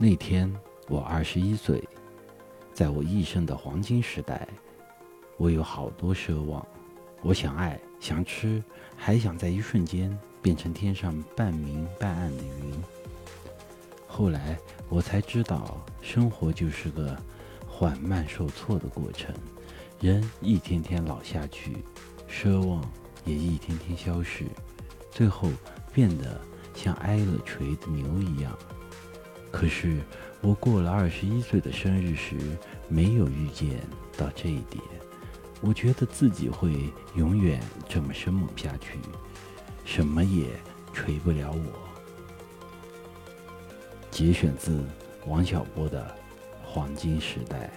那天我二十一岁，在我一生的黄金时代，我有好多奢望。我想爱，想吃，还想在一瞬间变成天上半明半暗的云。后来我才知道，生活就是个缓慢受挫的过程，人一天天老下去，奢望也一天天消逝，最后变得像挨了锤的牛一样。可是我过了二十一岁的生日时，没有预见到这一点。我觉得自己会永远这么生猛下去，什么也锤不了我。节选自王小波的《黄金时代》。